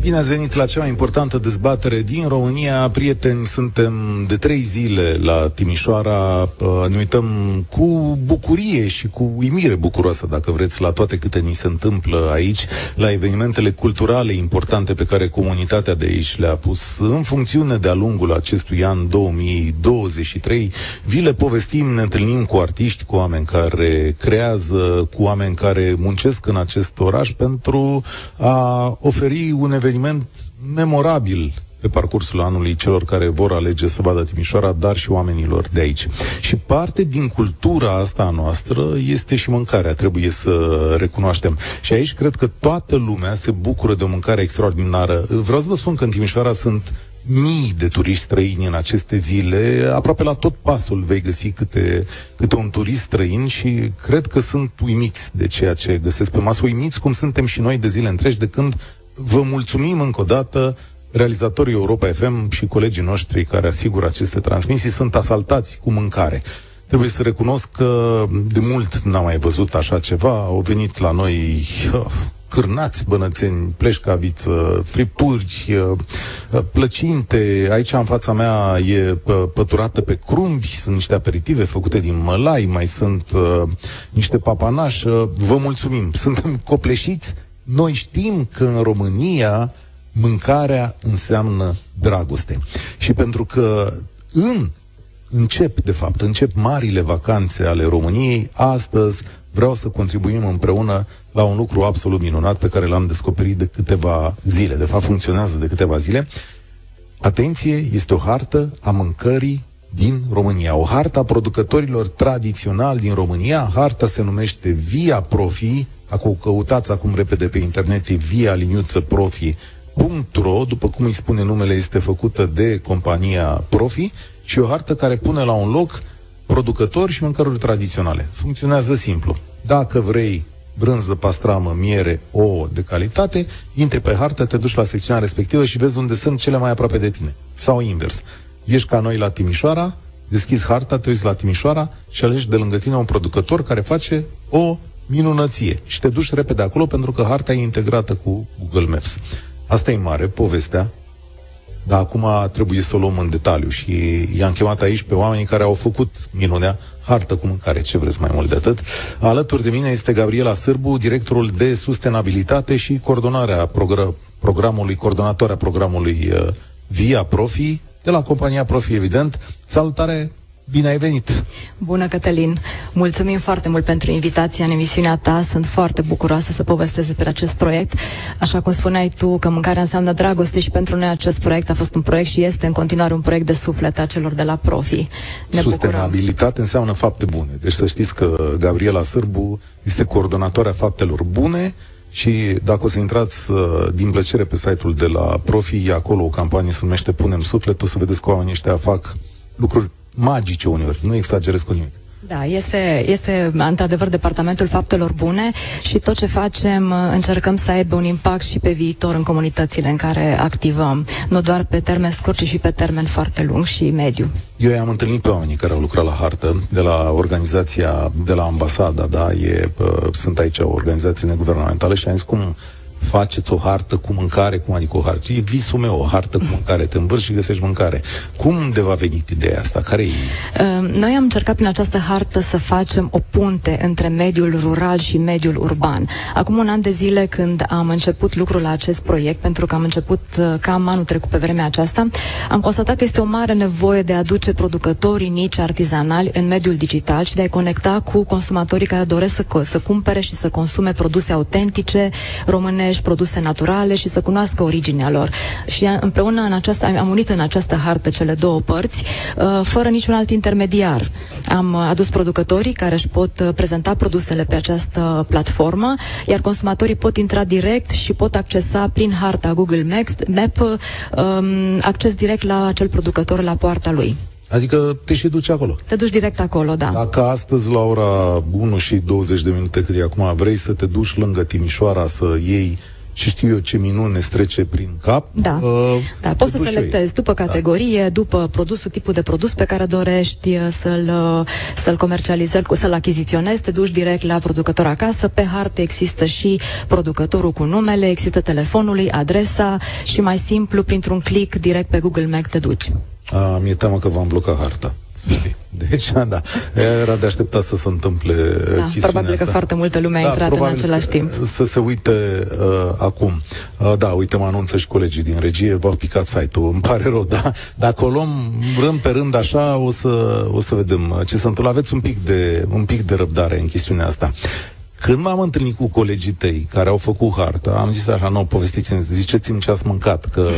Bine ați venit la cea mai importantă dezbatere din România. Prieteni, suntem de trei zile la Timișoara. Ne uităm cu bucurie și cu uimire bucuroasă, dacă vreți, la toate câte ni se întâmplă aici, la evenimentele culturale importante pe care comunitatea de aici le-a pus în funcțiune de-a lungul acestui an 2023. Vi le povestim, ne întâlnim cu artiști, cu oameni care creează, cu oameni care muncesc în acest oraș pentru a oferi un eveniment eveniment memorabil pe parcursul anului celor care vor alege să vadă Timișoara, dar și oamenilor de aici. Și parte din cultura asta noastră este și mâncarea, trebuie să recunoaștem. Și aici cred că toată lumea se bucură de o mâncare extraordinară. Vreau să vă spun că în Timișoara sunt mii de turiști străini în aceste zile. Aproape la tot pasul vei găsi câte, câte un turist străin și cred că sunt uimiți de ceea ce găsesc pe masă. Uimiți cum suntem și noi de zile întregi de când Vă mulțumim încă o dată realizatorii Europa FM și colegii noștri care asigură aceste transmisii sunt asaltați cu mâncare. Trebuie să recunosc că de mult n-am mai văzut așa ceva. Au venit la noi uh, cârnați bănățeni, pleșcaviță, fripturi, uh, uh, plăcinte. Aici în fața mea e păturată pe crumbi, sunt niște aperitive făcute din mălai, mai sunt uh, niște papanași. Vă mulțumim. Suntem copleșiți noi știm că în România mâncarea înseamnă dragoste. Și pentru că în încep, de fapt, încep marile vacanțe ale României, astăzi vreau să contribuim împreună la un lucru absolut minunat pe care l-am descoperit de câteva zile. De fapt, funcționează de câteva zile. Atenție, este o hartă a mâncării din România. O hartă a producătorilor tradiționali din România. Harta se numește Via Profi Acum căutați acum repede pe internet, e via liniuță profi .ro, după cum îi spune numele, este făcută de compania Profi și o hartă care pune la un loc producători și mâncăruri tradiționale. Funcționează simplu. Dacă vrei brânză, pastramă, miere, ouă de calitate, intri pe hartă, te duci la secțiunea respectivă și vezi unde sunt cele mai aproape de tine. Sau invers. Ești ca noi la Timișoara, deschizi harta, te uiți la Timișoara și alegi de lângă tine un producător care face o minunăție și te duci repede acolo pentru că harta e integrată cu Google Maps. Asta e mare, povestea, dar acum trebuie să o luăm în detaliu și i-am chemat aici pe oamenii care au făcut minunea, hartă cu mâncare, ce vreți mai mult de atât. Alături de mine este Gabriela Sârbu, directorul de sustenabilitate și coordonarea progr- programului, coordonatoarea programului uh, Via Profi, de la compania Profi, evident. Salutare, Bine ai venit! Bună, Cătălin! Mulțumim foarte mult pentru invitația în emisiunea ta. Sunt foarte bucuroasă să povestesc despre acest proiect. Așa cum spuneai tu, că mâncarea înseamnă dragoste și pentru noi acest proiect a fost un proiect și este în continuare un proiect de suflet a celor de la Profi. Ne Sustenabilitate bucurăm. înseamnă fapte bune. Deci să știți că Gabriela Sârbu este coordonatoarea faptelor bune și dacă o să intrați uh, din plăcere pe site-ul de la Profi, acolo o campanie se numește Punem Suflet, o să vedeți că oamenii ăștia fac lucruri magice uneori, nu exagerez cu nimic. Da, este, este într-adevăr departamentul faptelor bune și tot ce facem încercăm să aibă un impact și pe viitor în comunitățile în care activăm, nu doar pe termen scurt, ci și pe termen foarte lung și mediu. Eu i-am întâlnit pe oamenii care au lucrat la hartă, de la organizația, de la ambasada, da, e, sunt aici o organizație neguvernamentală și am zis cum faceți o hartă cu mâncare, cum adică o hartă? E visul meu, o hartă cu mâncare, te învârți și găsești mâncare. Cum de va venit ideea asta? Care e? Uh, noi am încercat prin această hartă să facem o punte între mediul rural și mediul urban. Acum un an de zile când am început lucrul la acest proiect, pentru că am început uh, cam anul trecut pe vremea aceasta, am constatat că este o mare nevoie de a aduce producătorii mici, artizanali în mediul digital și de a conecta cu consumatorii care doresc să, să cumpere și să consume produse autentice, române și produse naturale și să cunoască originea lor. Și împreună în această, am unit în această hartă cele două părți, uh, fără niciun alt intermediar. Am adus producătorii care își pot uh, prezenta produsele pe această platformă, iar consumatorii pot intra direct și pot accesa prin harta Google Maps, Map um, acces direct la acel producător la poarta lui. Adică te și duci acolo. Te duci direct acolo, da. Dacă astăzi la ora 1 și 20 de minute cât e acum vrei să te duci lângă Timișoara să iei ce știu eu, ce minune strece prin cap. Da, uh, da poți să selectezi după da. categorie, da. după produsul, tipul de produs pe care dorești uh, să-l, uh, să-l comercializezi, să-l achiziționezi, te duci direct la producător acasă. Pe hartă există și producătorul cu numele, există telefonului, adresa și mai simplu, printr-un click direct pe Google Mac te duci. A, mi-e teamă că v-am blocat harta. Deci, da, era de așteptat să se întâmple da, Probabil asta. că foarte multă lume a da, intrat în același timp. Să se uite uh, acum. Uh, da, uite, mă anunță și colegii din regie, v-au picat site-ul, îmi pare rău, da. Dacă o luăm rând pe rând așa, o să, o să vedem ce se întâmplă. Aveți un pic, de, un pic de răbdare în chestiunea asta. Când m-am întâlnit cu colegii tăi care au făcut harta, am zis așa, nu, povestiți-mi, ziceți-mi ce ați mâncat, că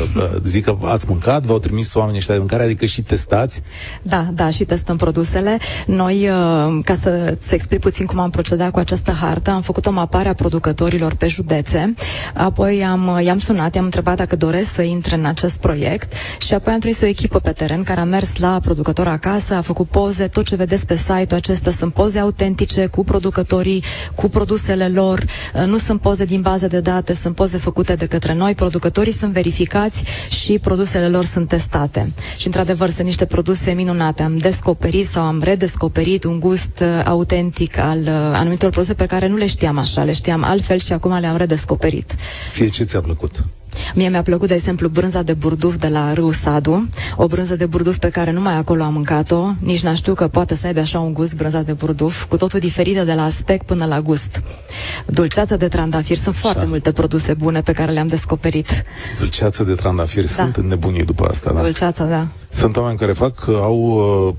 zic că ați mâncat, v-au trimis oamenii ăștia de mâncare, adică și testați? Da, da, și testăm produsele. Noi, uh, ca să se explic puțin cum am procedat cu această hartă, am făcut o mapare a producătorilor pe județe, apoi am, i-am sunat, i-am întrebat dacă doresc să intre în acest proiect și apoi am trimis o echipă pe teren care a mers la producător acasă, a făcut poze, tot ce vedeți pe site-ul acesta sunt poze autentice cu producătorii, cu produsele lor, uh, nu sunt poze din bază de date, sunt poze făcute de către noi, producătorii sunt verificați și produsele lor sunt testate. Și într-adevăr sunt niște produse minunate. Am descoperit sau am redescoperit un gust uh, autentic al uh, anumitor produse pe care nu le știam așa, le știam altfel și acum le-am redescoperit. Ție ce ți-a plăcut? Mie mi-a plăcut, de exemplu, brânza de burduf de la Râu Sadu, o brânză de burduf pe care numai acolo am mâncat-o, nici n-aș știu că poate să aibă așa un gust brânza de burduf, cu totul diferită de la aspect până la gust. Dulceața de trandafir, sunt foarte așa. multe produse bune pe care le-am descoperit. Dulceața de trandafir, da. sunt nebunii după asta, da? Dulceața, da. Sunt oameni care fac, au,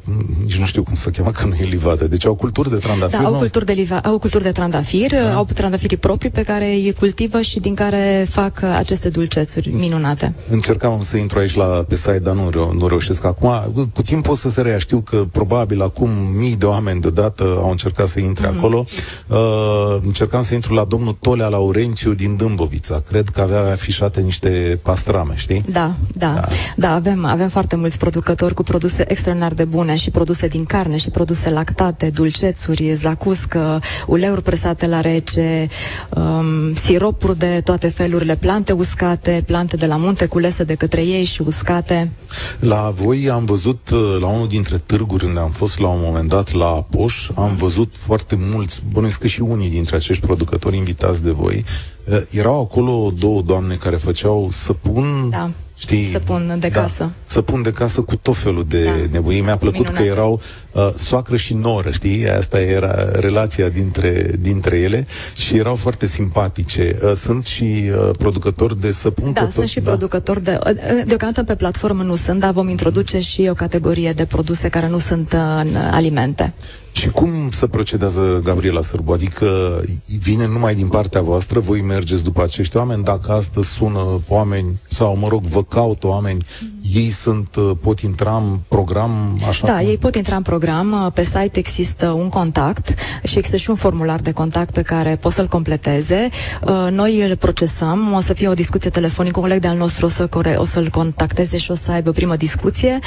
uh, nici nu știu cum să cheamă, că nu e livadă, deci au culturi de trandafir, Da, au culturi de, liva, au culturi de trandafir, da. au trandafirii proprii pe care îi cultivă și din care fac uh, aceste dulcețuri minunate. Încercam să intru aici la pe site, dar nu, reu- nu reușesc acum. Cu timp o să se rea. Știu că probabil acum mii de oameni deodată au încercat să intre mm-hmm. acolo. Uh, încercam să intru la domnul Tolea Laurențiu din Dâmbovița. Cred că avea afișate niște pastrame, știi? Da, da. Da, da avem, avem foarte mulți producători cu produse extraordinar de bune și produse din carne și produse lactate, dulcețuri, zacuscă, uleuri presate la rece, um, siropuri de toate felurile, plante uscate, plante de la munte culese de către ei și uscate. La voi am văzut, uh, la unul dintre târguri unde am fost la un moment dat, la Poș, am văzut foarte mulți, bănuiesc că și unii dintre acești producători invitați de voi, uh, erau acolo două doamne care făceau săpun da Știi? Să pun de da, casă. Da, să pun de casă cu tot felul de da. nebunii. Mi-a plăcut Minunate. că erau uh, soacră și noră, știi? Asta era relația dintre, dintre ele și erau foarte simpatice. Uh, sunt și uh, producători de săpun? Da, tot, sunt și da? producători de... Uh, deocamdată pe platformă nu sunt, dar vom introduce și o categorie de produse care nu sunt uh, în alimente. Și cum să procedează Gabriela Sârbu? Adică vine numai din partea voastră, voi mergeți după acești oameni, dacă astăzi sună oameni sau, mă rog, vă caută oameni, mm-hmm. ei sunt, uh, pot intra în program așa? Da, cum? ei pot intra în program. Uh, pe site există un contact și există și un formular de contact pe care pot să-l completeze. Uh, noi îl procesăm, o să fie o discuție telefonică, un coleg de-al nostru o, să core- o să-l contacteze și o să aibă o primă discuție.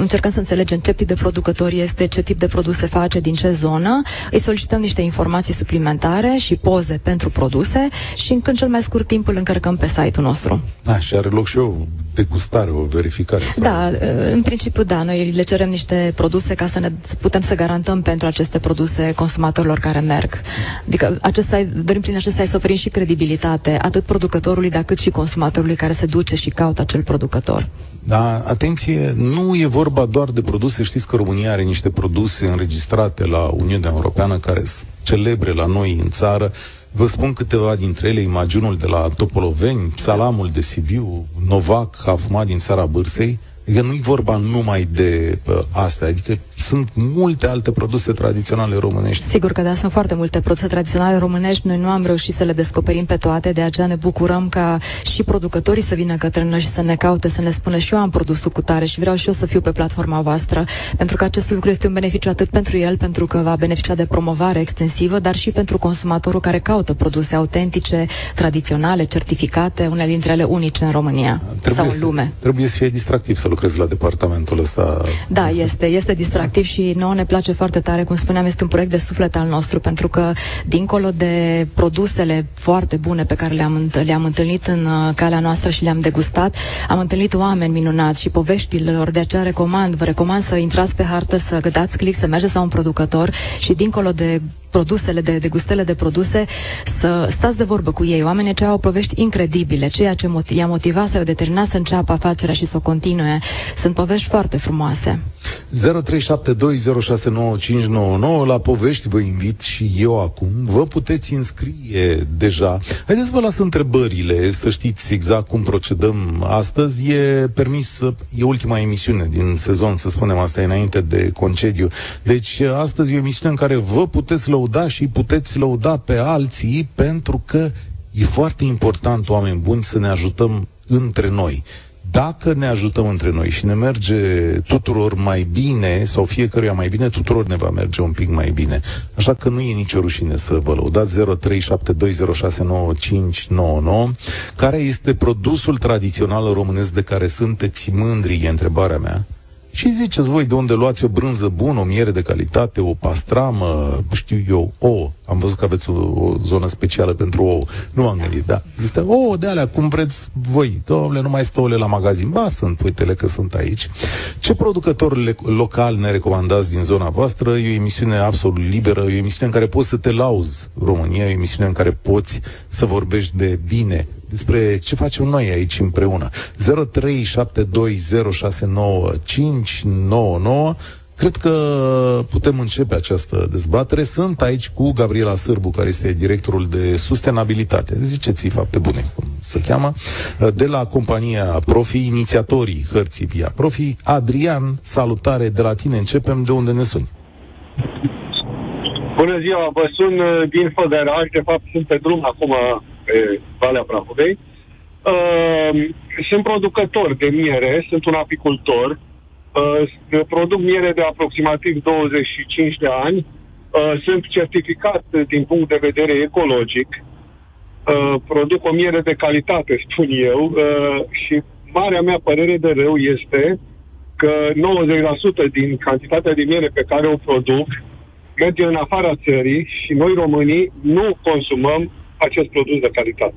Încercăm să înțelegem ce tip de producător este, ce tip de produse se face, din ce zonă, îi solicităm niște informații suplimentare și poze pentru produse și în cel mai scurt timp îl încărcăm pe site-ul nostru. Da, și are loc și o degustare, o verificare. Sau... Da, în principiu da, noi le cerem niște produse ca să ne putem să garantăm pentru aceste produse consumatorilor care merg. Adică acest site, dorim prin acest site să oferim și credibilitate atât producătorului, dar cât și consumatorului care se duce și caută acel producător. Da, atenție, nu e vorba doar de produse. Știți că România are niște produse înregistrate la Uniunea Europeană care sunt celebre la noi în țară. Vă spun câteva dintre ele, imaginul de la Topoloveni, salamul de Sibiu, Novac, afumat din țara Bârsei, Adică nu-i vorba numai de uh, astea, adică sunt multe alte produse tradiționale românești. Sigur că da, sunt foarte multe produse tradiționale românești. Noi nu am reușit să le descoperim pe toate, de aceea ne bucurăm ca și producătorii să vină către noi și să ne caute, să ne spună și eu am produsul cu tare și vreau și eu să fiu pe platforma voastră, pentru că acest lucru este un beneficiu atât pentru el, pentru că va beneficia de promovare extensivă, dar și pentru consumatorul care caută produse autentice, tradiționale, certificate, unele dintre ele unice în România trebuie sau în lume. Să, trebuie să fie distractiv să lucrezi la departamentul ăsta. Da, este, este distractiv efectiv și nouă ne place foarte tare, cum spuneam, este un proiect de suflet al nostru, pentru că dincolo de produsele foarte bune pe care le-am, le-am întâlnit în uh, calea noastră și le-am degustat, am întâlnit oameni minunați și poveștile lor, de aceea recomand, vă recomand să intrați pe hartă, să dați click, să mergeți la un producător și dincolo de produsele, de, de gustele de produse, să stați de vorbă cu ei. Oamenii aceia au povești incredibile, ceea ce mot- i-a motivat să o determinat să înceapă afacerea și să o continue. Sunt povești foarte frumoase. 0372069599 la povești vă invit și eu acum. Vă puteți înscrie deja. Haideți să vă las întrebările, să știți exact cum procedăm astăzi. E permis, e ultima emisiune din sezon, să spunem asta, înainte de concediu. Deci astăzi e o emisiune în care vă puteți lăuda și puteți lăuda pe alții pentru că e foarte important, oameni buni, să ne ajutăm între noi dacă ne ajutăm între noi și ne merge tuturor mai bine, sau fiecăruia mai bine, tuturor ne va merge un pic mai bine. Așa că nu e nicio rușine să vă lăudați 0372069599. Care este produsul tradițional românesc de care sunteți mândri, e întrebarea mea. Și ziceți voi de unde luați o brânză bună, o miere de calitate, o pastramă, știu eu, o. Am văzut că aveți o, o zonă specială pentru ou. Nu m-am gândit, da. Este o de alea, cum vreți voi. Domnule, nu mai sunt ouăle la magazin. Ba, sunt, uite că sunt aici. Ce producător local ne recomandați din zona voastră? E o emisiune absolut liberă, e o emisiune în care poți să te lauzi România, e o emisiune în care poți să vorbești de bine despre ce facem noi aici împreună. 0372069599 Cred că putem începe această dezbatere. Sunt aici cu Gabriela Sârbu, care este directorul de sustenabilitate. Ziceți-i fapte bune, cum se cheamă, de la compania Profi, inițiatorii hărții Via Profi. Adrian, salutare de la tine. Începem de unde ne suni. Bună ziua, vă sun uh, din Făderaș, de fapt sunt pe drum acum pe Valea Prahovei. Uh, sunt producător de miere, sunt un apicultor, uh, produc miere de aproximativ 25 de ani, uh, sunt certificat din punct de vedere ecologic, uh, produc o miere de calitate, spun eu, uh, și marea mea părere de rău este că 90% din cantitatea de miere pe care o produc merge în afara țării și noi românii nu consumăm acest produs de calitate.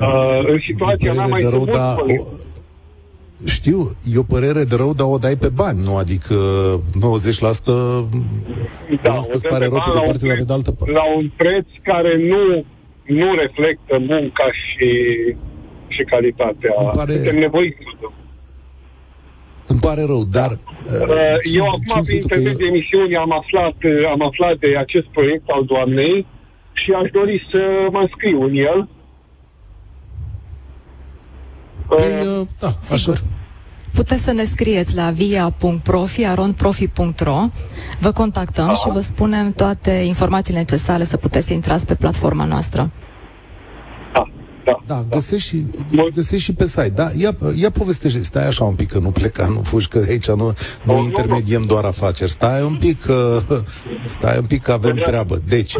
Uh, în situația mea mai rău, da, o, știu, e o părere de rău, dar o dai pe bani, nu? Adică 90% da, o îți pare rău pe de parte, dar pe de altă parte. La un preț care nu, nu reflectă munca și, și calitatea. Îmi pare... Suntem nevoiți îmi pare rău, dar... Uh, eu acum, prin intermediul eu... emisiunii, am aflat, am aflat de acest proiect al doamnei și aș dori să mă scriu în el. Păi, uh, da, așa. Puteți să ne scrieți la via.profi, aronprofi.ro Vă contactăm Aha. și vă spunem toate informațiile necesare să puteți intrați pe platforma noastră. Da, da, da. Găsești, și, găsești și pe site. Da, ia, ia povestește, stai așa un pic, că nu pleca, nu fugi, că aici nu, nu oh, intermediem doar afaceri. Stai un pic, că, stai un pic, că avem treabă. Deci...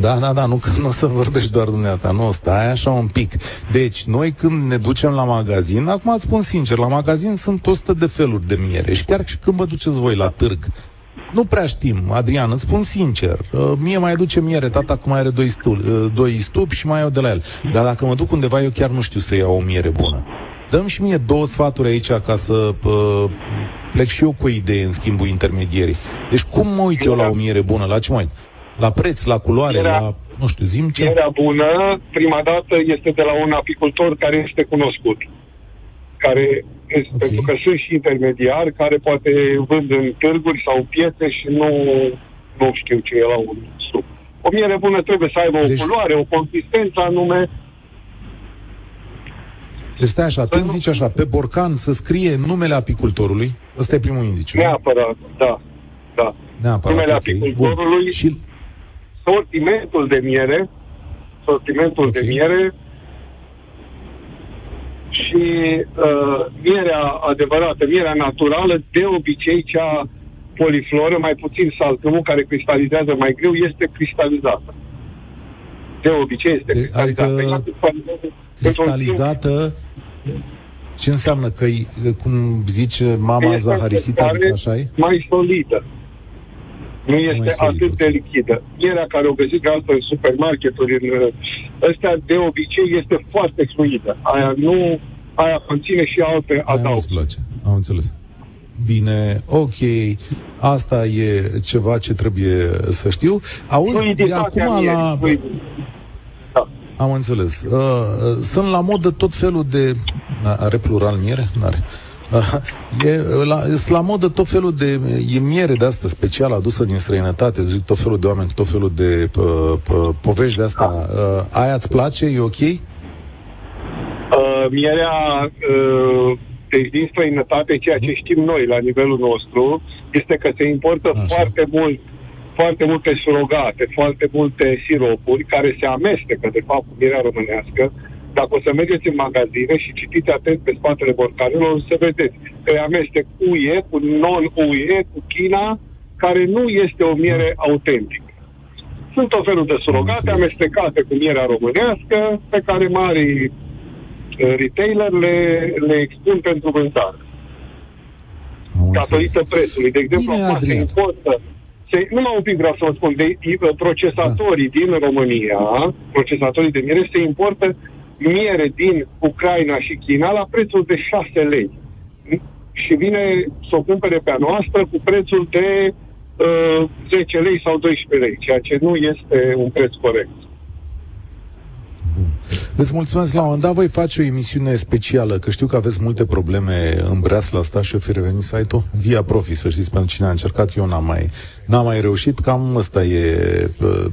Da, da, da, nu că nu o să vorbești doar dumneata, nu, stai așa un pic. Deci, noi când ne ducem la magazin, acum îți spun sincer, la magazin sunt 100 de feluri de miere și chiar și când vă duceți voi la târg, nu prea știm, Adrian, îți spun sincer. Uh, mie mai aduce miere, tata cum mai are doi, stu- uh, doi stupi și mai iau de la el. Dar dacă mă duc undeva, eu chiar nu știu să iau o miere bună. Dăm și mie două sfaturi aici ca să uh, plec și eu cu o idee în schimbul intermedierii. Deci cum mă uit eu la o miere bună? La ce mă uit? La preț, la culoare, Mierea, la... Nu știu, zim ce... Mierea bună, prima dată, este de la un apicultor care este cunoscut. Care Okay. Pentru că sunt și intermediari care poate vând în târguri sau în piețe și nu, nu știu ce e la un sub. O miere bună trebuie să aibă deci... o culoare, o consistență anume. Deci stai așa, tu zici așa, pe borcan să scrie numele apicultorului, ăsta e primul indiciu. Neapărat, da. da. Neapărat, numele okay. apicultorului, Bun. și sortimentul de miere, sortimentul okay. de miere, și uh, mierea adevărată, mierea naturală, de obicei cea polifloră, mai puțin salcâmul, care cristalizează mai greu, este cristalizată. De obicei este de, cristalizată. Adică cristalizată Ce înseamnă că, cum zice mama Zaharisita, adică așa e? Mai solidă. Nu este atât de lichidă. Mierea care o găsiți de altfel în supermarketuri, în ăstea de obicei este foarte fluidă. Aia nu, aia conține și alte adauguri. place. Am înțeles. Bine, ok, asta e ceva ce trebuie să știu. Auzi, de acum la... Da. Am înțeles. Uh, uh, sunt la modă tot felul de... Are plural miere? N-are. E la, e la modă tot felul de... E miere de asta specială adusă din străinătate, zic tot felul de oameni, tot felul de pă, pă, povești de asta. Da. Aia îți place? E ok? Uh, mierea uh, deci din străinătate, ceea ce știm noi la nivelul nostru, este că se importă Așa. foarte mult foarte multe surogate, foarte multe siropuri care se amestecă, de fapt, cu mierea românească, dacă o să mergeți în magazine și citiți atent pe spatele borcanelor, o să vedeți că e amestec UE cu non-UE, cu China, care nu este o miere autentică. Sunt o felul de surogate amestecate cu mierea românească, pe care mari uh, retailer le, le expun pentru vânzare. Datorită prețului. De exemplu, Bine, se importă se, numai un pic vreau să vă spun, de, procesatorii da. din România, procesatorii de miere, se importă miere din Ucraina și China la prețul de 6 lei. Și vine să o cumpere pe a noastră cu prețul de uh, 10 lei sau 12 lei, ceea ce nu este un preț corect. Îți mulțumesc, la un moment dat voi face o emisiune specială, că știu că aveți multe probleme în breasla asta și o fi revenit site-ul via profi, să știți, pentru cine a încercat, eu n-am mai, n-am mai reușit, cam ăsta e, uh,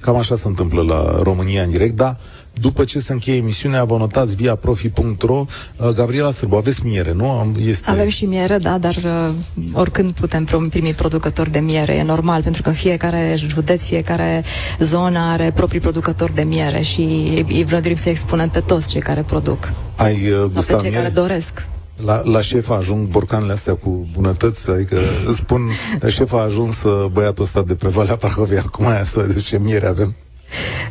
cam așa se întâmplă la România în direct, dar după ce se încheie emisiunea, vă notați via profi.ro. Uh, Gabriela Sârbu, aveți miere, nu? Este... Avem și miere, da, dar uh, oricând putem primi producători de miere, e normal, pentru că fiecare județ, fiecare zonă are proprii producători de miere și îi vrem să expunem pe toți cei care produc. Ai uh, Sau pe cei miere? care doresc. La, la șef ajung borcanele astea cu bunătăți, adică spun, șef a ajuns uh, băiatul ăsta de pe Valea Parhovia, acum aia să vedeți ce miere avem.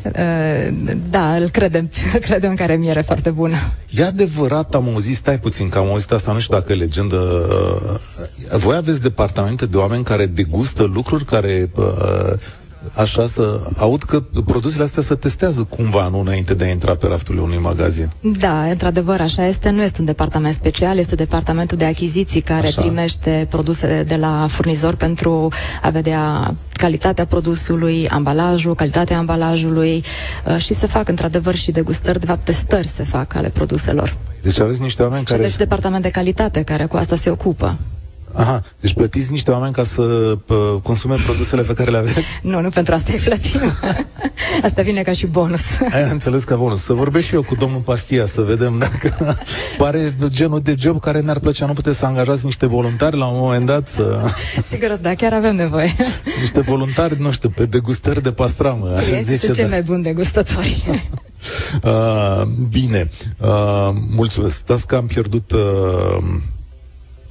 Uh, da, îl credem, credem că are miere foarte bună. E adevărat, am auzit, stai puțin, că am auzit asta, nu știu dacă e legendă. Uh, voi aveți departamente de oameni care degustă lucruri care uh, așa să aud că produsele astea se testează cumva, nu înainte de a intra pe rafturile unui magazin. Da, într-adevăr, așa este. Nu este un departament special, este departamentul de achiziții care așa. primește produsele de la furnizor pentru a vedea calitatea produsului, ambalajul, calitatea ambalajului uh, și se fac într-adevăr și degustări, de fapt testări se fac ale produselor. Deci aveți niște oameni și care... Aveți departament de calitate care cu asta se ocupă. Aha, deci plătiți niște oameni ca să pă, consume produsele pe care le aveți? Nu, nu pentru asta e plătim. asta vine ca și bonus. Ai înțeles ca bonus. Să vorbesc și eu cu domnul Pastia, să vedem dacă pare genul de job care ne-ar plăcea. Nu puteți să angajați niște voluntari la un moment dat să... Sigur, da, chiar avem nevoie. niște voluntari, nu știu, pe degustări de pastramă. Este cei mai buni degustători. uh, bine, uh, mulțumesc. Stați că am pierdut... Uh,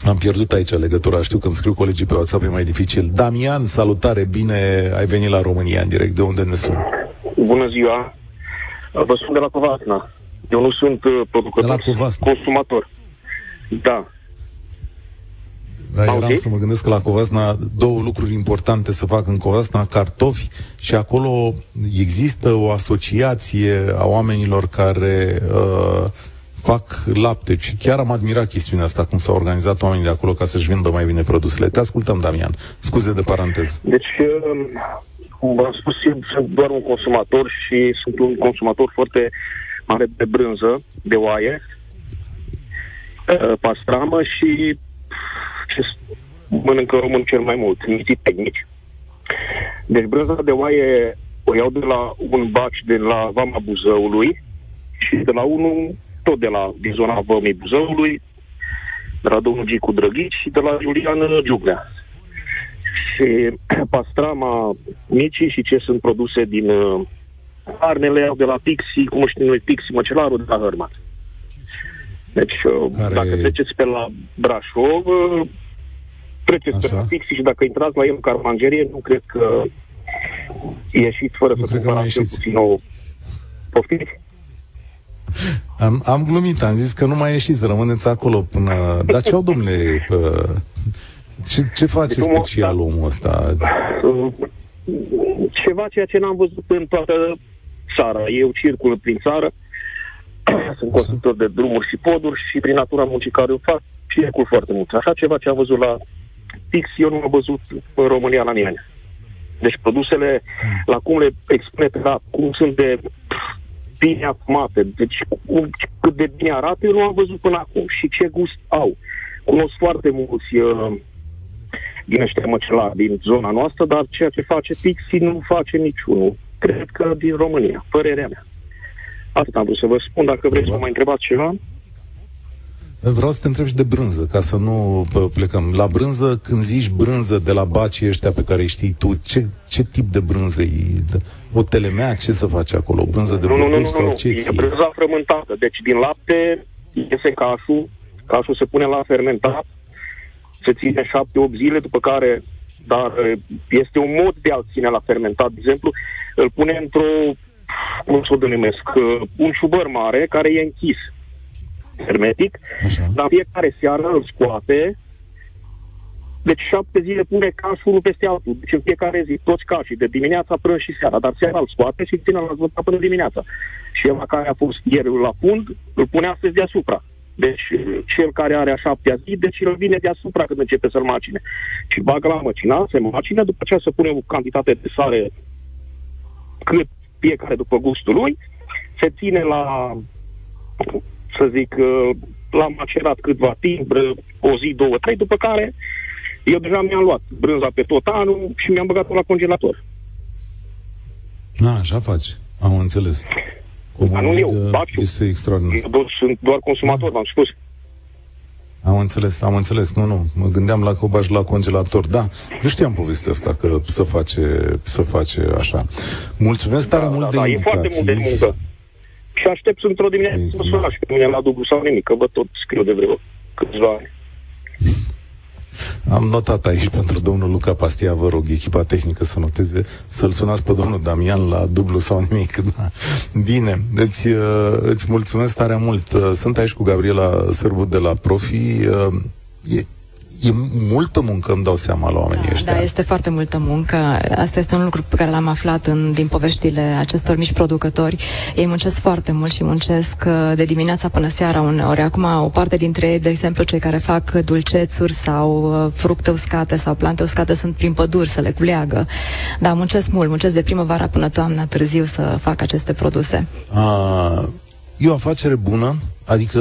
am pierdut aici legătura, știu că îmi scriu colegii pe WhatsApp, e mai dificil. Damian, salutare, bine ai venit la România în direct. De unde ne sun? Bună ziua, vă sunt de la Covasna. Eu nu sunt uh, producător, consumator. Da. Da, eram okay. să mă gândesc că la Covasna două lucruri importante să fac în Covasna, cartofi și acolo există o asociație a oamenilor care uh, fac lapte și chiar am admirat chestiunea asta, cum s-au organizat oamenii de acolo ca să-și vândă mai bine produsele. Te ascultăm, Damian. Scuze de paranteză. Deci, um, cum v-am spus, eu sunt doar un consumator și sunt un consumator foarte mare de brânză, de oaie, uh, pastramă și ce mănâncă român cel mai mult, miții tehnici. Deci brânza de oaie o iau de la un baci de la Vama Buzăului și de la unul tot de la, din zona Vămii Buzăului, de la domnul Gicu Drăghici și de la Julian Giugnea. Și pastrama micii și ce sunt produse din uh, arnele de la Pixi, cum știm noi, Pixi Măcelarul de la Hărmat. Deci, uh, Care... dacă treceți pe la Brașov, uh, treceți Așa. pe la Pixi și dacă intrați la el în carmangerie, nu cred că ieșiți fără nu să cumpărați puțin o... Poftiți? Am, am glumit, am zis că nu mai ieșiți, rămâneți acolo până... Dar ce au, domnule, ce, ce face deci, special omul ăsta? Ceva ceea ce n-am văzut în toată țara. Eu circul prin țară, sunt constructor de drumuri și poduri și prin natura muncii care o fac, circul foarte mult. Așa ceva ce am văzut la Pix, eu nu am văzut în România la nimeni. Deci produsele, la cum le expune pe la, cum sunt de bine afumate, deci cum, cât de bine arată, eu nu am văzut până acum și ce gust au. Cunosc foarte mulți uh, din ăștia măcelari din zona noastră, dar ceea ce face Pixi nu face niciunul. Cred că din România, părerea mea. Atât am vrut să vă spun. Dacă vreți să mă întrebați ceva... Vreau să te întreb și de brânză, ca să nu plecăm. La brânză, când zici brânză de la bacii ăștia pe care îi știi tu, ce, ce tip de brânză e? O telemea? Ce să faci acolo? O brânză de nu, nu, nu, nu, sau nu. ce E brânza frământată. Deci din lapte iese cașul, cașul se pune la fermentat, se ține șapte-opt zile, după care, dar este un mod de a ține la fermentat. De exemplu, îl pune într-o, cum să o denumesc, un șubăr mare care e închis hermetic, Așa. dar fiecare seară îl scoate, deci șapte zile pune cașul unul peste altul. Deci în fiecare zi, toți cașii, de dimineața până și seara, dar seara îl scoate și ține la zvăta până dimineața. Și el care a fost ieri la fund, îl pune astăzi deasupra. Deci cel care are a șaptea zi, deci îl vine deasupra când începe să-l macine. Și bagă la măcina, se macine, după aceea se pune o cantitate de sare cât fiecare după gustul lui, se ține la, să zic, l-am macerat câtva timp, o zi, două, trei, după care eu deja mi-am luat brânza pe tot anul și mi-am băgat-o la congelator. A, așa faci. Am înțeles. Dar nu eu, Baciu. Este extraordinar. Eu sunt doar consumator, v-am spus. Am înțeles, am înțeles. Nu, nu. Mă gândeam la cobaș la congelator. Da, nu știam povestea asta, că să face, să face așa. Mulțumesc tare da, mult da, de da, indicații. E foarte mult de muncă. Și aștept într-o dimineață să mă da. și pe mine la dublu sau nimic, că vă tot scriu de vreo câțiva ani. Am notat aici pentru domnul Luca Pastia, vă rog, echipa tehnică să noteze, să-l sunați pe domnul Damian la dublu sau nimic. Da. Bine, deci îți mulțumesc tare mult. Uh, sunt aici cu Gabriela Sârbu de la Profi. Uh, e, e multă muncă, îmi dau seama la oamenii da, ăștia. Da, este foarte multă muncă. Asta este un lucru pe care l-am aflat în, din poveștile acestor mici producători. Ei muncesc foarte mult și muncesc uh, de dimineața până seara uneori. Acum, o parte dintre ei, de exemplu, cei care fac dulcețuri sau uh, fructe uscate sau plante uscate sunt prin păduri să le culeagă. Da, muncesc mult, muncesc de primăvara până toamna târziu să fac aceste produse. A, e o afacere bună, Adică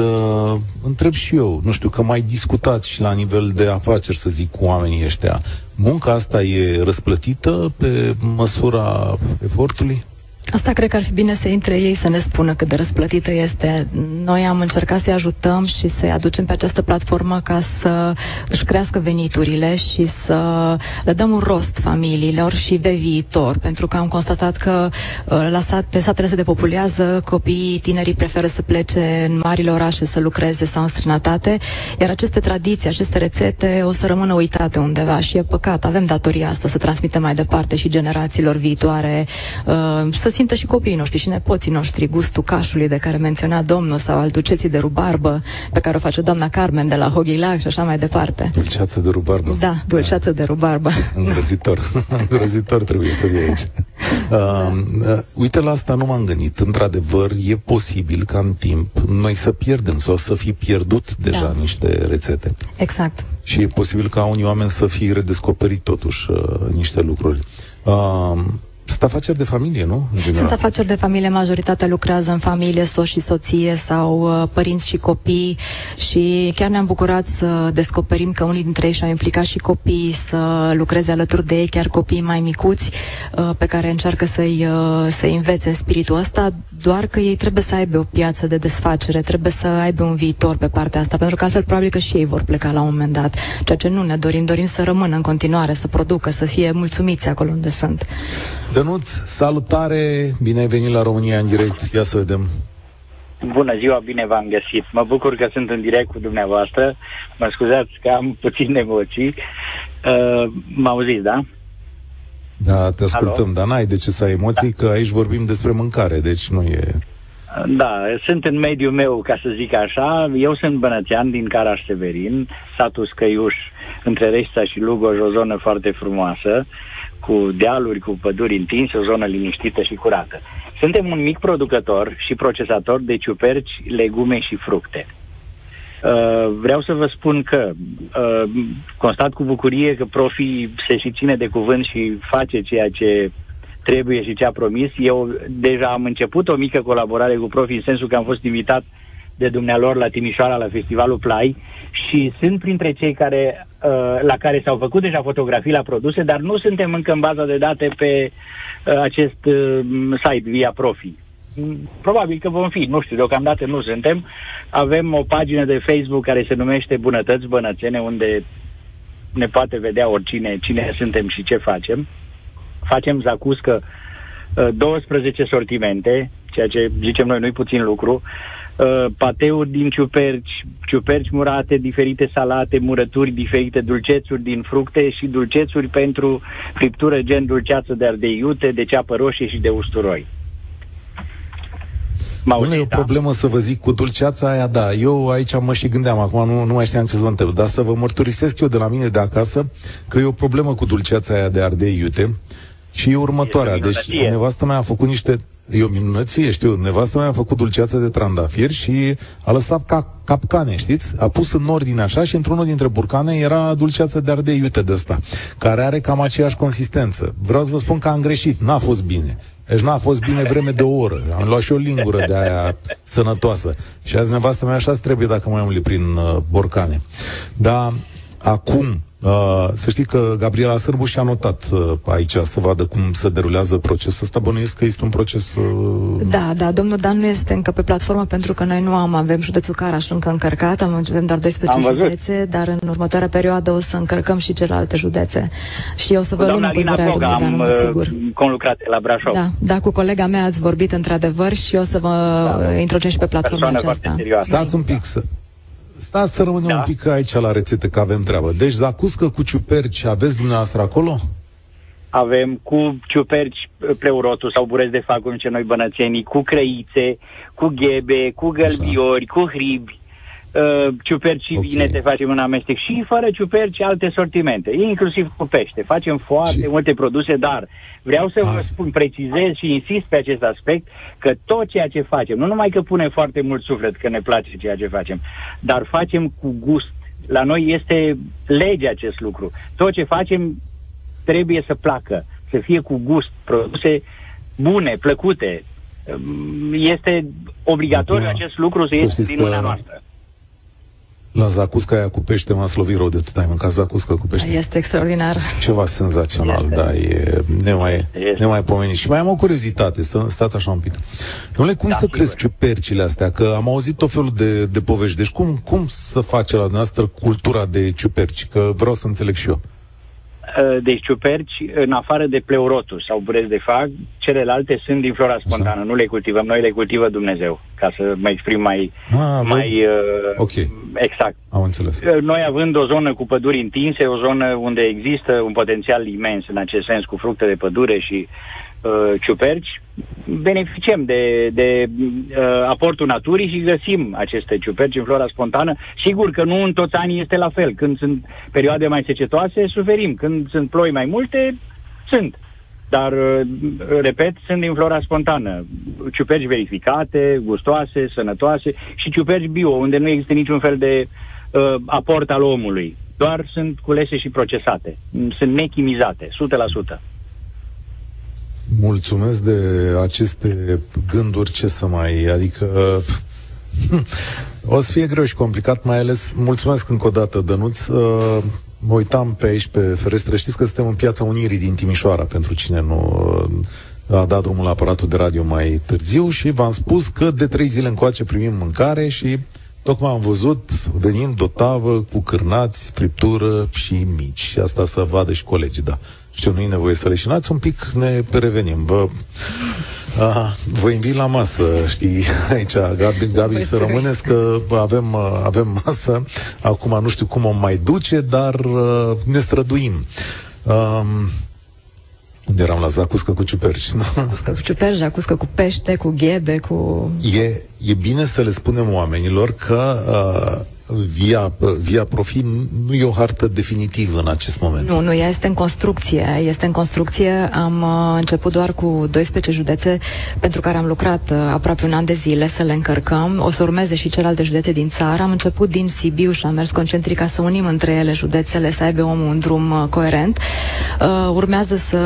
întreb și eu, nu știu, că mai discutați și la nivel de afaceri, să zic, cu oamenii ăștia. Munca asta e răsplătită pe măsura efortului? Asta cred că ar fi bine să intre ei să ne spună cât de răsplătită este. Noi am încercat să-i ajutăm și să-i aducem pe această platformă ca să își crească veniturile și să le dăm un rost familiilor și pe viitor, pentru că am constatat că uh, la sate, satele se depopulează, copiii tinerii preferă să plece în marile orașe să lucreze sau în străinătate, iar aceste tradiții, aceste rețete o să rămână uitate undeva și e păcat. Avem datoria asta să transmitem mai departe și generațiilor viitoare, uh, să simtă și copiii noștri și nepoții noștri gustul cașului de care menționa domnul sau al duceții de rubarbă pe care o face doamna Carmen de la Hoghilac și așa mai departe. Dulceață de rubarbă. Da, dulceață da. de rubarbă. Îngrozitor. Îngrozitor trebuie să fie aici. Uh, uh, uite, la asta nu m-am gândit. Într-adevăr, e posibil ca în timp noi să pierdem sau să fi pierdut deja da. niște rețete. Exact. Și e posibil ca unii oameni să fie redescoperit totuși uh, niște lucruri. Uh, sunt afaceri de familie, nu? Sunt afaceri de familie, majoritatea lucrează în familie, soț și soție sau uh, părinți și copii. Și chiar ne-am bucurat să descoperim că unii dintre ei și-au implicat și copii să lucreze alături de ei, chiar copii mai micuți, uh, pe care încearcă să-i, uh, să învețe în spiritul ăsta, doar că ei trebuie să aibă o piață de desfacere, trebuie să aibă un viitor pe partea asta, pentru că altfel probabil că și ei vor pleca la un moment dat, ceea ce nu ne dorim, dorim să rămână în continuare, să producă, să fie mulțumiți acolo unde sunt. Dănuț, salutare, bine ai venit la România în direct, ia să vedem. Bună ziua, bine v-am găsit. Mă bucur că sunt în direct cu dumneavoastră. Mă scuzați că am puțin emoții. Uh, mă auziți, da? Da, te ascultăm, Alo? dar n-ai de ce să ai emoții, că aici vorbim despre mâncare, deci nu e... Da, sunt în mediul meu, ca să zic așa. Eu sunt bănățean din Caraș Severin, satul Scăiuș, între Reșța și Lugoj, o zonă foarte frumoasă, cu dealuri, cu păduri întinse, o zonă liniștită și curată. Suntem un mic producător și procesator de ciuperci, legume și fructe. Uh, vreau să vă spun că uh, constat cu bucurie că profi se și ține de cuvânt și face ceea ce trebuie și ce a promis. Eu deja am început o mică colaborare cu profi în sensul că am fost invitat de dumnealor la Timișoara la Festivalul Play și sunt printre cei care, uh, la care s-au făcut deja fotografii la produse, dar nu suntem încă în baza de date pe uh, acest uh, site via profi. Probabil că vom fi, nu știu, deocamdată nu suntem. Avem o pagină de Facebook care se numește Bunătăți Bănățene, unde ne poate vedea oricine cine suntem și ce facem. Facem zacuscă 12 sortimente, ceea ce zicem noi nu-i puțin lucru. Uh, pateuri din ciuperci, ciuperci murate, diferite salate, murături diferite, dulcețuri din fructe și dulcețuri pentru friptură gen dulceață de ardei iute, de ceapă roșie și de usturoi. Nu e o problemă să vă zic cu dulceața aia, da. Eu aici mă și gândeam, acum nu, nu mai știam ce să vă întreb, dar să vă mărturisesc eu de la mine de acasă că e o problemă cu dulceața aia de ardei iute și e următoarea. Deci nevastă mea a făcut niște... E o minunăție, știu. Nevastă mea a făcut dulceață de trandafir și a lăsat ca capcane, știți? A pus în ordine așa și într-unul dintre burcane era dulceață de ardei iute de asta, care are cam aceeași consistență. Vreau să vă spun că am greșit, n-a fost bine. Deci n-a fost bine vreme de o oră. Am luat și o lingură de aia sănătoasă. Și azi nevastă mea așa trebuie dacă mai umbli prin uh, borcane. Dar acum, Uh, să știi că Gabriela Sârbu și-a notat uh, aici să vadă cum se derulează procesul ăsta. Bănuiesc că este un proces... Uh... Da, da, domnul Dan nu este încă pe platformă pentru că noi nu am, avem județul Caraș încă încărcat, am, avem doar 12 județe, dar în următoarea perioadă o să încărcăm și celelalte județe. Și eu să vă luăm pozarea domnului Dan, am, sigur. Uh, conlucrat la Brașov. Da, da, cu colega mea ați vorbit într-adevăr și eu să vă da. introducem și pe platforma aceasta. Stați un pic să... Stați să rămânem da. un pic aici la rețete, că avem treabă. Deci, zacuscă cu ciuperci aveți dumneavoastră acolo? Avem cu ciuperci pleurotul sau burezi de fac, cum ce noi bănățenii, cu crăițe, cu ghebe, cu gălbiori, Așa. cu hribi, uh, ciuperci okay. vine te facem în amestec și fără ciuperci alte sortimente, inclusiv cu pește. Facem foarte și... multe produse, dar vreau să Asta. vă spun, precizez și insist pe acest aspect că tot ceea ce facem, nu numai că punem foarte mult suflet că ne place ceea ce facem, dar facem cu gust. La noi este lege acest lucru. Tot ce facem trebuie să placă, să fie cu gust, produse bune, plăcute. Este obligatoriu acest lucru să iese din mâna noastră. La zacusca aia cu pește m-a slovit rău de tot. Ai mâncat zacusca cu pește? Este extraordinar. Ceva senzațional, este. da, e nemai, nemai pomenit. Și mai am o curiozitate, să stați așa un pic. Domnule, cum da, să crezi ciupercile astea? Că am auzit tot felul de, de povești. Deci cum, cum să face la noastră cultura de ciuperci? Că vreau să înțeleg și eu. Uh, deci ciuperci, în afară de pleurotus sau burez de fag, celelalte sunt din flora spontană. Nu le cultivăm, noi le cultivă Dumnezeu, ca să mă exprim mai, ah, mai uh, okay. exact. Am înțeles. Uh, noi având o zonă cu păduri întinse, o zonă unde există un potențial imens în acest sens, cu fructe de pădure și uh, ciuperci, beneficiem de, de uh, aportul naturii și găsim aceste ciuperci în flora spontană. Sigur că nu în toți anii este la fel. Când sunt perioade mai secetoase, suferim. Când sunt ploi mai multe, sunt. Dar, uh, repet, sunt din flora spontană. Ciuperci verificate, gustoase, sănătoase și ciuperci bio, unde nu există niciun fel de uh, aport al omului. Doar sunt culese și procesate. Sunt nechimizate, 100%. Mulțumesc de aceste gânduri, ce să mai... Adică... O să fie greu și complicat, mai ales... Mulțumesc încă o dată, Dănuț. Uh, mă uitam pe aici, pe ferestră. Știți că suntem în Piața Unirii din Timișoara, pentru cine nu uh, a dat drumul la aparatul de radio mai târziu și v-am spus că de trei zile încoace primim mâncare și tocmai am văzut venind o tavă cu cârnați, friptură și mici. Asta să vadă și colegii, da știu, nu e nevoie să leșinați, un pic ne revenim. Vă, a, vă invit la masă, știi, aici, Gabi, Gabi să rămâneți că avem, avem masă. Acum nu știu cum o mai duce, dar uh, ne străduim. Um, Unde eram la zacuscă cu ciuperci, nu? Zacuscă cu ciuperci, zacuscă cu pește, cu ghebe, cu... E, e bine să le spunem oamenilor că uh, via, via Profi nu e o hartă definitivă în acest moment. Nu, nu, ea este în construcție. Este în construcție. Am uh, început doar cu 12 județe pentru care am lucrat uh, aproape un an de zile să le încărcăm. O să urmeze și celelalte județe din țară. Am început din Sibiu și am mers concentric ca să unim între ele județele, să aibă omul un drum uh, coerent. Uh, urmează să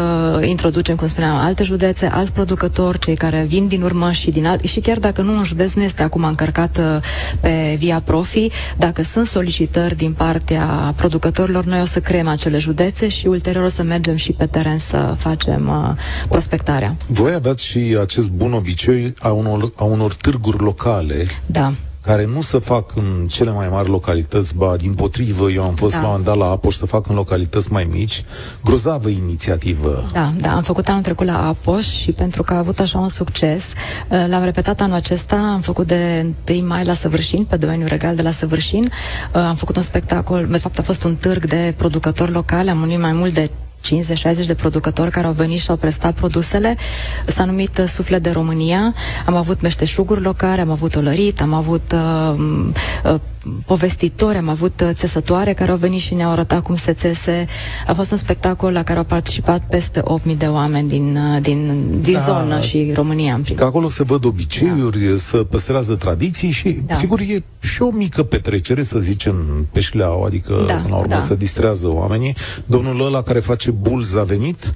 introducem, cum spuneam, alte județe, alți producători, cei care vin din urmă și din alt... Și chiar dacă nu un județ nu este acum încărcat uh, pe via Profi, dacă sunt solicitări din partea producătorilor, noi o să creăm acele județe și ulterior o să mergem și pe teren să facem uh, prospectarea. Voi aveți și acest bun obicei a unor, a unor târguri locale. Da care nu se fac în cele mai mari localități, ba, din potrivă, eu am fost da. la un dat la Apoș să fac în localități mai mici. Grozavă inițiativă. Da, da, am făcut anul trecut la Apoș și pentru că a avut așa un succes, uh, l-am repetat anul acesta, am făcut de 1 mai la Săvârșin, pe domeniul regal de la Săvârșin, uh, am făcut un spectacol, de fapt a fost un târg de producători locale, am unit mai mult de 50-60 de producători care au venit și au prestat produsele. S-a numit uh, Suflet de România. Am avut meșteșuguri locale, am avut olărit, am avut uh, uh, povestitori, am avut uh, țesătoare care au venit și ne-au arătat cum se țese. A fost un spectacol la care au participat peste 8.000 de oameni din, uh, din, din da, zonă și România în Că acolo se văd obiceiuri, da. se păstrează tradiții și, da. sigur, e și o mică petrecere, să zicem, pe șleau, adică, da, la urmă, da. se distrează oamenii. Domnul ăla care face bulz a venit?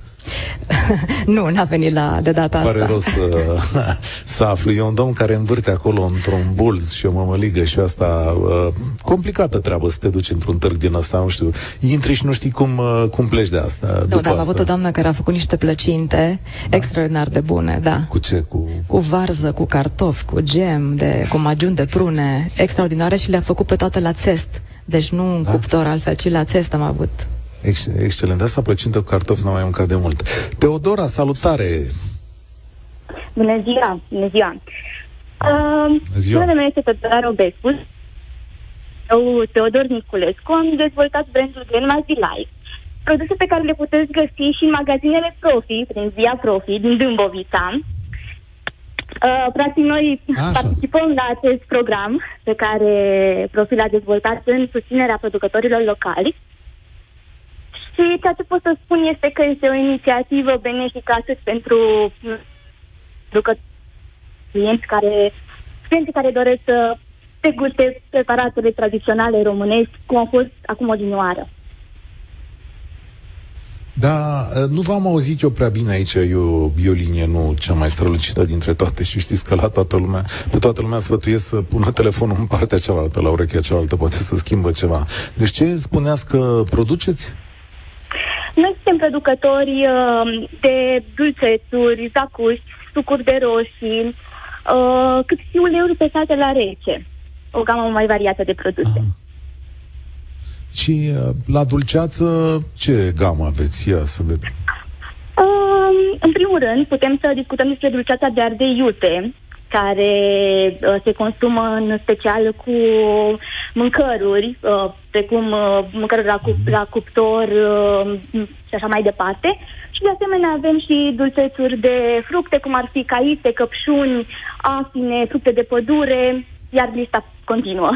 Nu, n-a venit la, de data Pare asta. rost să, să aflu. E un domn care învârte acolo într-un bulz și o mămăligă și asta uh, complicată treabă să te duci într-un târg din asta, nu știu. Intri și nu știi cum, uh, cum pleci de asta. Nu, dar am avut o doamnă care a făcut niște plăcinte da? extraordinar de bune, da. Cu ce? Cu... cu varză, cu cartofi, cu gem, de, cu magiun de prune, extraordinare și le-a făcut pe toate la țest. Deci nu un da? cuptor altfel, ci la țest am avut. Ex- excelent. Asta plăcintă cu cartofi n-am mai mâncat de mult. Teodora, salutare! Bună ziua! Bună ziua! Uh, Bună ziua! Numele meu este Teodora Robescu. Eu, Teodor Niculescu, am dezvoltat brandul Grandma's Delight, produse pe care le puteți găsi și în magazinele Profi, prin Via Profi, din Dâmbovița. Uh, practic, noi Așa. participăm la acest program pe care Profi l-a dezvoltat în susținerea producătorilor locali. Și ceea ce pot să spun este că este o inițiativă benefică atât pentru clienți care, clienți care doresc să deguste preparatele tradiționale românești, cum a fost acum odinioară. Da, nu v-am auzit eu prea bine aici, e o, e o linie nu cea mai strălucită dintre toate și știți că la toată lumea, pe toată lumea sfătuiesc să pună telefonul în partea cealaltă, la urechea cealaltă, poate să schimbă ceva. Deci ce spuneați că produceți? Noi suntem producători uh, de dulcețuri, zacuși, sucuri de roșii, uh, cât și uleiuri pesate la rece. O gamă mai variată de produse. Aha. Și uh, la dulceață, ce gamă aveți? Ia să vedem. Uh, în primul rând, putem să discutăm despre dulceața de ardei iute, care uh, se consumă în special cu mâncăruri, uh, precum uh, mâncăruri la, cup- la cuptor uh, și așa mai departe. Și de asemenea avem și dulcețuri de fructe, cum ar fi caite, căpșuni, afine, fructe de pădure, iar lista continuă.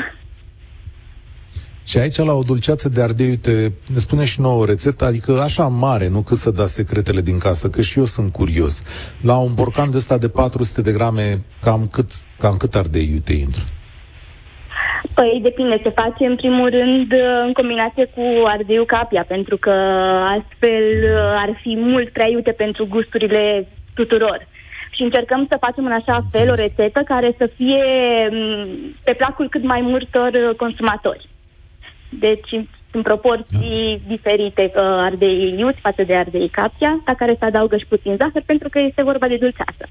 Și aici, la o dulceață de ardei, uite, ne spune și nouă o rețetă, adică așa mare, nu cât să dați secretele din casă, că și eu sunt curios. La un borcan de ăsta de 400 de grame, cam cât, cam cât ardei iute intră? Păi depinde, se face în primul rând în combinație cu ardeiul capia, pentru că astfel ar fi mult prea iute pentru gusturile tuturor. Și încercăm să facem în așa fel o rețetă care să fie pe placul cât mai multor consumatori. Deci în proporții da. diferite uh, ardei iuți față de ardei capia, la care se adaugă și puțin zahăr pentru că este vorba de dulceață.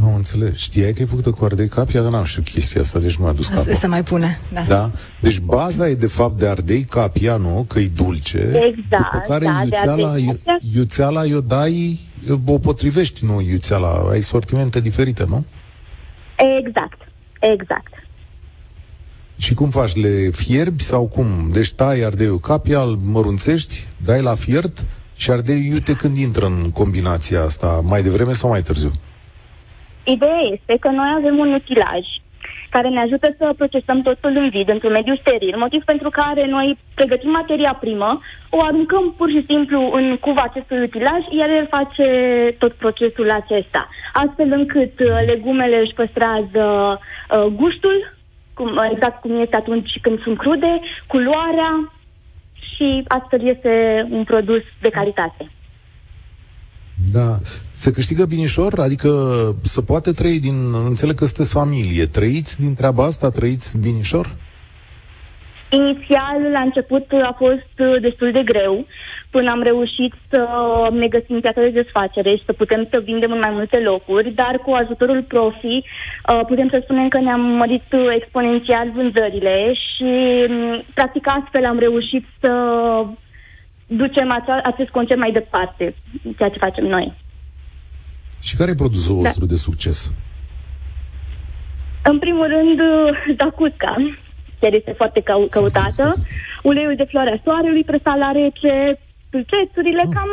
Nu înțeleg. Știai că e făcută cu ardei capia? Dar n-am știut chestia asta, deci m-a dus capul. Se mai pune, da. da. Deci baza e de fapt de ardei capia, nu? Că e dulce. Exact, după care da, iuțeala, iuțeala o dai, o potrivești, nu iuțeala. Ai sortimente diferite, nu? Exact, exact. Și cum faci? Le fierbi sau cum? Deci tai ardeiul capia, îl mărunțești, dai la fiert Și ardei iute când intră în combinația asta, mai devreme sau mai târziu? Ideea este că noi avem un utilaj care ne ajută să procesăm totul în vid, într-un mediu steril, motiv pentru care noi pregătim materia primă, o aruncăm pur și simplu în cuva acestui utilaj, iar el face tot procesul acesta, astfel încât uh, legumele își păstrează uh, gustul, cum, exact cum este atunci când sunt crude, culoarea și astfel este un produs de calitate. Da. Se câștigă binișor? Adică să poate trăi din... Înțeleg că sunteți familie. Trăiți din treaba asta? Trăiți binișor? Inițial, la început, a fost destul de greu până am reușit să ne găsim piața de desfacere și să putem să vindem în mai multe locuri, dar cu ajutorul profi uh, putem să spunem că ne-am mărit exponențial vânzările și mm, practic astfel am reușit să ducem acea, acest concept mai departe, ceea ce facem noi. Și care e produsul da. vostru de succes? În primul rând, Dacusca, care este foarte cău- căutată, uleiul de floarea soarelui, presat la rece, prețurile, ah. cam,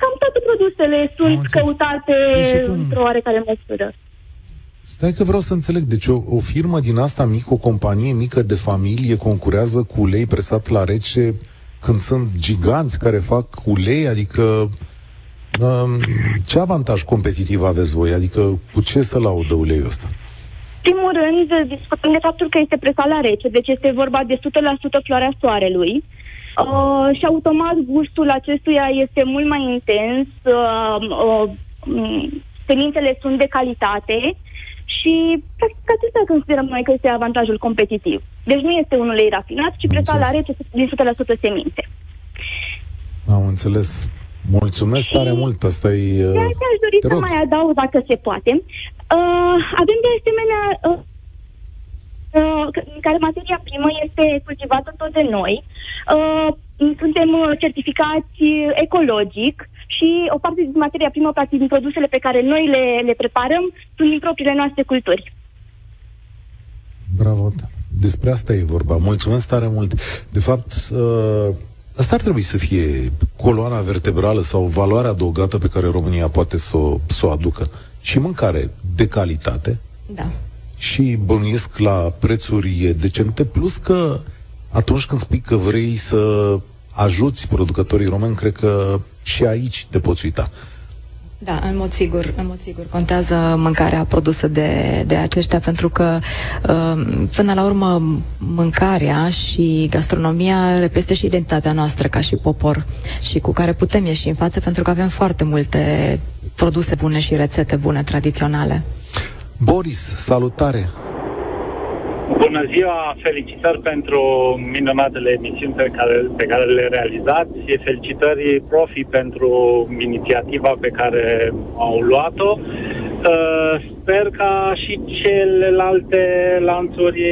cam toate produsele sunt căutate deci, într-o oarecare măsură. Stai că vreau să înțeleg. Deci o, o firmă din asta mică, o companie mică de familie concurează cu ulei presat la rece când sunt giganți care fac ulei, adică um, ce avantaj competitiv aveți voi? Adică cu ce să laudă uleiul ăsta? primul rând, discutăm de faptul că este presat la rece, deci este vorba de 100% floarea soarelui. Uh, și automat gustul acestuia este mult mai intens, uh, uh, semințele sunt de calitate și practic acesta considerăm noi că este avantajul competitiv. Deci nu este un ulei rafinat, ci presat la rece din 100% semințe. Am înțeles. Mulțumesc și tare mult, asta e... Uh, aș dori să rog. mai adaug, dacă se poate. Uh, avem de asemenea uh, uh, în care materia primă este cultivată tot de noi. Uh, suntem uh, certificați ecologic și o parte din materia primă, practic din produsele pe care noi le, le preparăm, sunt din propriile noastre culturi. Bravo! Despre asta e vorba. Mulțumesc tare mult. De fapt, uh, asta ar trebui să fie coloana vertebrală sau valoarea adăugată pe care România poate să o, să o aducă. Și mâncare de calitate. Da. Și bănuiesc la prețuri decente, plus că atunci când spui că vrei să ajuți producătorii români, cred că și aici te poți uita. Da, în mod sigur, în mod sigur contează mâncarea produsă de, de aceștia pentru că uh, până la urmă mâncarea și gastronomia reprezintă și identitatea noastră ca și popor și cu care putem ieși în față pentru că avem foarte multe produse bune și rețete bune tradiționale. Boris, salutare! Bună ziua, felicitări pentru minunatele emisiuni pe care, pe care le realizați, felicitări profi pentru inițiativa pe care au luat-o. Uh, sper ca și celelalte lanțuri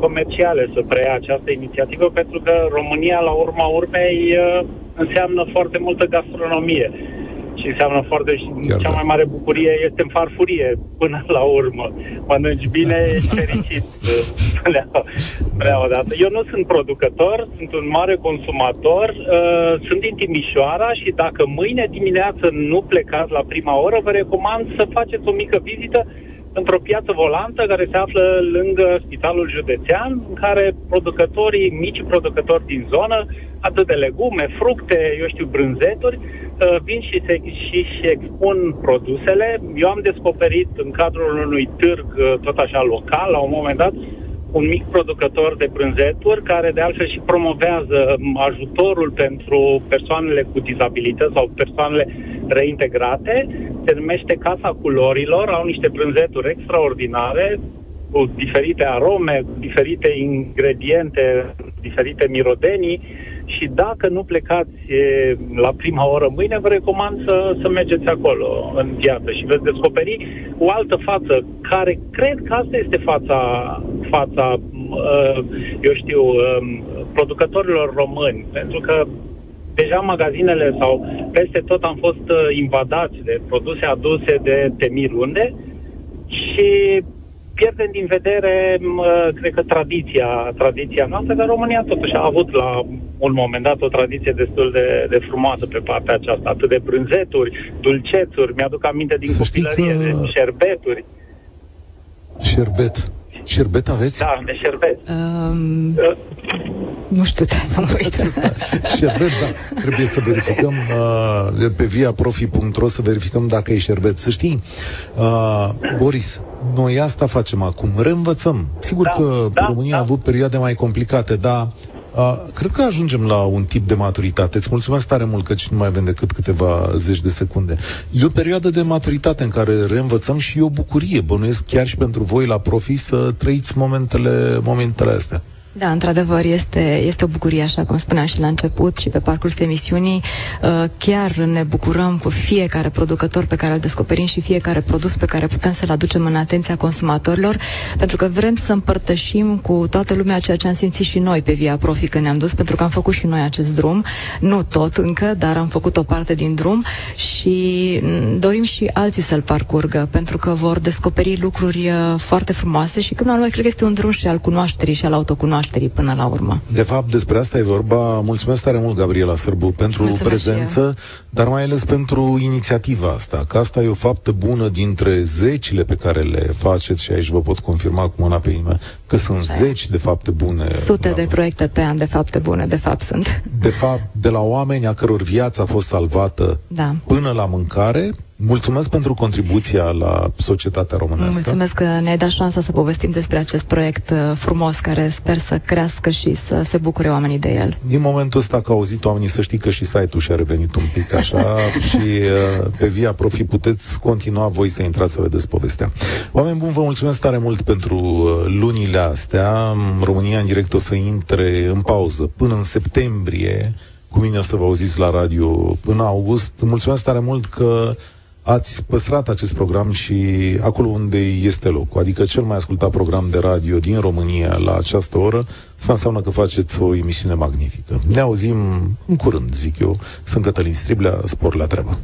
comerciale să preia această inițiativă, pentru că România, la urma urmei, uh, înseamnă foarte multă gastronomie și înseamnă foarte... Chiar cea da. mai mare bucurie este în farfurie, până la urmă. Mănânci bine, ești fericit. Prea odată. Eu nu sunt producător, sunt un mare consumator, uh, sunt din Timișoara și dacă mâine dimineață nu plecați la prima oră, vă recomand să faceți o mică vizită într-o piață volantă care se află lângă Spitalul Județean, în care producătorii, mici producători din zonă, atât de legume, fructe, eu știu, brânzeturi, uh, vin și se și, și expun produsele. Eu am descoperit în cadrul unui târg, uh, tot așa local, la un moment dat, un mic producător de brânzeturi care de altfel și promovează ajutorul pentru persoanele cu dizabilități sau persoanele reintegrate. Se numește Casa Culorilor, au niște brânzeturi extraordinare cu diferite arome, cu diferite ingrediente, diferite mirodenii și dacă nu plecați la prima oră mâine, vă recomand să, să mergeți acolo în piață și veți descoperi o altă față care cred că asta este fața, fața eu știu, producătorilor români, pentru că deja magazinele sau peste tot am fost invadați de produse aduse de temirunde și pierdem din vedere, cred că tradiția, tradiția noastră, că România totuși a avut la un moment dat o tradiție destul de, de frumoasă pe partea aceasta, atât de brânzeturi, dulcețuri, mi-aduc aminte din Să copilărie, că... de șerbeturi. Șerbet. Șerbet aveți? Da, de șerbet. Um, uh. Nu știu, trebuie să mă uit. șerbet, da. Trebuie să verificăm uh, pe viaprofi.ro să verificăm dacă e șerbet. Să știi, uh, Boris, noi asta facem acum, reînvățăm. Sigur da, că da, România da. a avut perioade mai complicate, dar Uh, cred că ajungem la un tip de maturitate. Îți mulțumesc tare mult că nu mai avem decât câteva zeci de secunde. E o perioadă de maturitate în care reînvățăm și e o bucurie. Bănuiesc chiar și pentru voi la profi să trăiți momentele, momentele astea. Da, într-adevăr, este, este o bucurie, așa cum spuneam și la început și pe parcursul emisiunii. Uh, chiar ne bucurăm cu fiecare producător pe care îl descoperim și fiecare produs pe care putem să-l aducem în atenția consumatorilor, pentru că vrem să împărtășim cu toată lumea ceea ce am simțit și noi pe Via Profi când ne-am dus, pentru că am făcut și noi acest drum. Nu tot încă, dar am făcut o parte din drum și dorim și alții să-l parcurgă, pentru că vor descoperi lucruri uh, foarte frumoase și când la noi cred că este un drum și al cunoașterii și al autocunoașterii cunoașterii până la urmă. De fapt, despre asta e vorba. Mulțumesc tare mult, Gabriela Sârbu, pentru Mulțumesc prezență, dar mai ales pentru inițiativa asta, că asta e o faptă bună dintre zecile pe care le faceți și aici vă pot confirma cu mâna pe inimă că sunt Așa zeci de fapte bune. Sute de proiecte pe an de fapte bune, de fapt sunt. De fapt, de la oameni a căror viață a fost salvată da. până la mâncare, Mulțumesc pentru contribuția la societatea românească. Mulțumesc că ne-ai dat șansa să povestim despre acest proiect uh, frumos care sper să crească și să se bucure oamenii de el. Din momentul ăsta că au auzit oamenii să știi că și site-ul și-a revenit un pic așa și uh, pe Via Profi puteți continua voi să intrați să vedeți povestea. Oameni buni, vă mulțumesc tare mult pentru uh, lunile astea. România în direct o să intre în pauză până în septembrie. Cu mine o să vă auziți la radio până august. Mulțumesc tare mult că ați păstrat acest program și acolo unde este locul, adică cel mai ascultat program de radio din România la această oră, asta înseamnă că faceți o emisiune magnifică. Ne auzim în curând, zic eu. Sunt Cătălin Striblea, spor la treabă.